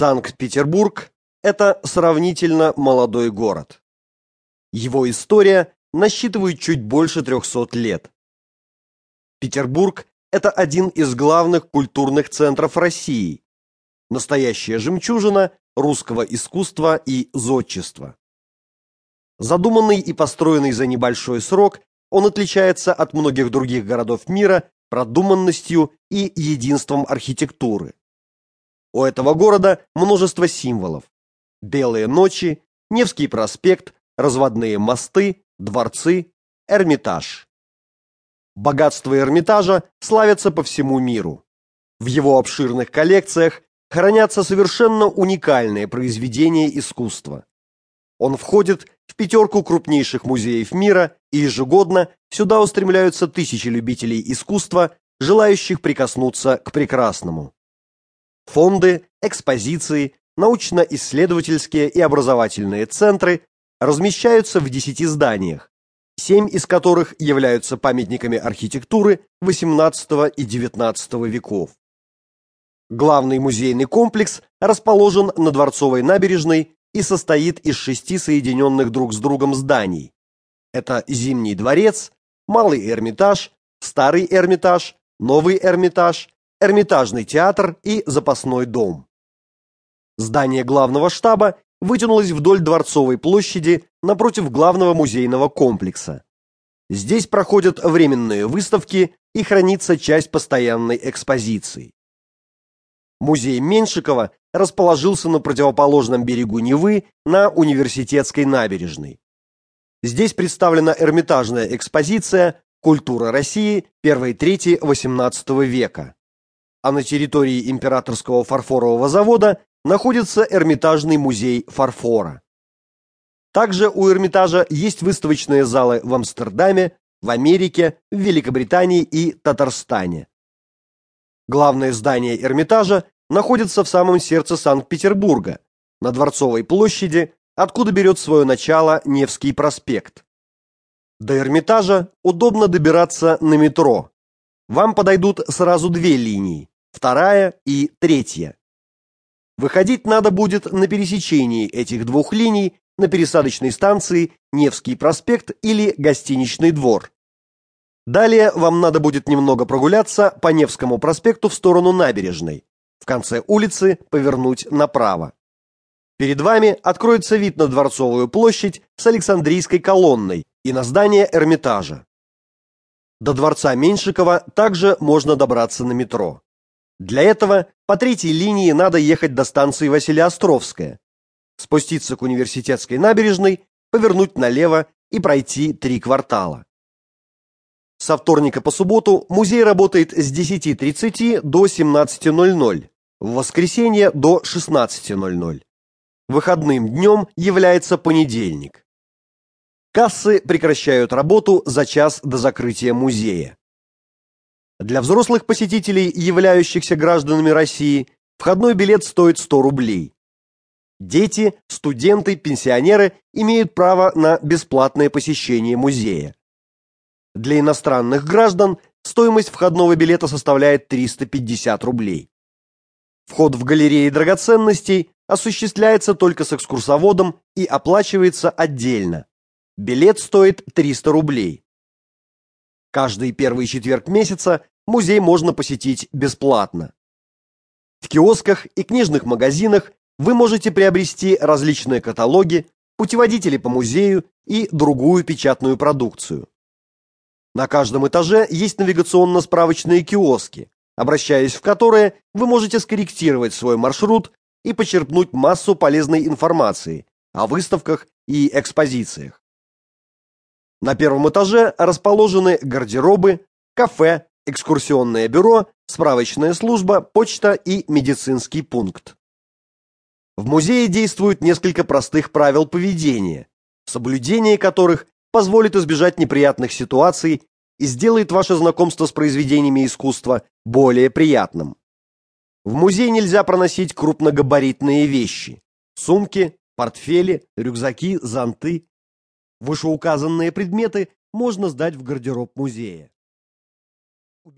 Санкт-Петербург – это сравнительно молодой город. Его история насчитывает чуть больше 300 лет. Петербург – это один из главных культурных центров России, настоящая жемчужина русского искусства и зодчества. Задуманный и построенный за небольшой срок, он отличается от многих других городов мира продуманностью и единством архитектуры. У этого города множество символов. Белые ночи, Невский проспект, разводные мосты, дворцы, Эрмитаж. Богатство Эрмитажа славятся по всему миру. В его обширных коллекциях хранятся совершенно уникальные произведения искусства. Он входит в пятерку крупнейших музеев мира, и ежегодно сюда устремляются тысячи любителей искусства, желающих прикоснуться к прекрасному. Фонды, экспозиции, научно-исследовательские и образовательные центры размещаются в десяти зданиях, семь из которых являются памятниками архитектуры XVIII и XIX веков. Главный музейный комплекс расположен на Дворцовой набережной и состоит из шести соединенных друг с другом зданий. Это Зимний дворец, Малый Эрмитаж, Старый Эрмитаж, Новый Эрмитаж, Эрмитажный театр и Запасной дом. Здание главного штаба вытянулось вдоль Дворцовой площади напротив главного музейного комплекса. Здесь проходят временные выставки и хранится часть постоянной экспозиции. Музей Меншикова расположился на противоположном берегу Невы на Университетской набережной. Здесь представлена Эрмитажная экспозиция «Культура России. Первой трети XVIII века». А на территории Императорского фарфорового завода находится Эрмитажный музей фарфора. Также у Эрмитажа есть выставочные залы в Амстердаме, в Америке, в Великобритании и Татарстане. Главное здание Эрмитажа находится в самом сердце Санкт-Петербурга, на Дворцовой площади, откуда берет свое начало Невский проспект. До Эрмитажа удобно добираться на метро. Вам подойдут сразу две линии, вторая и третья. Выходить надо будет на пересечении этих двух линий на пересадочной станции Невский проспект или Гостиничный двор. Далее вам надо будет немного прогуляться по Невскому проспекту в сторону набережной. В конце улицы повернуть направо. Перед вами откроется вид на Дворцовую площадь с Александрийской колонной и на здание Эрмитажа. До дворца Меньшикова также можно добраться на метро. Для этого по третьей линии надо ехать до станции Василиостровская, спуститься к университетской набережной, повернуть налево и пройти три квартала. Со вторника по субботу музей работает с 10.30 до 17.00, в воскресенье до 16.00. Выходным днем является понедельник. Кассы прекращают работу за час до закрытия музея. Для взрослых посетителей, являющихся гражданами России, входной билет стоит 100 рублей. Дети, студенты, пенсионеры имеют право на бесплатное посещение музея. Для иностранных граждан стоимость входного билета составляет 350 рублей. Вход в галереи драгоценностей осуществляется только с экскурсоводом и оплачивается отдельно. Билет стоит 300 рублей. Каждый первый четверг месяца музей можно посетить бесплатно. В киосках и книжных магазинах вы можете приобрести различные каталоги, путеводители по музею и другую печатную продукцию. На каждом этаже есть навигационно-справочные киоски, обращаясь в которые вы можете скорректировать свой маршрут и почерпнуть массу полезной информации о выставках и экспозициях. На первом этаже расположены гардеробы, кафе, экскурсионное бюро, справочная служба, почта и медицинский пункт. В музее действуют несколько простых правил поведения, соблюдение которых позволит избежать неприятных ситуаций и сделает ваше знакомство с произведениями искусства более приятным. В музей нельзя проносить крупногабаритные вещи: сумки, портфели, рюкзаки, зонты. Вышеуказанные предметы можно сдать в гардероб музея.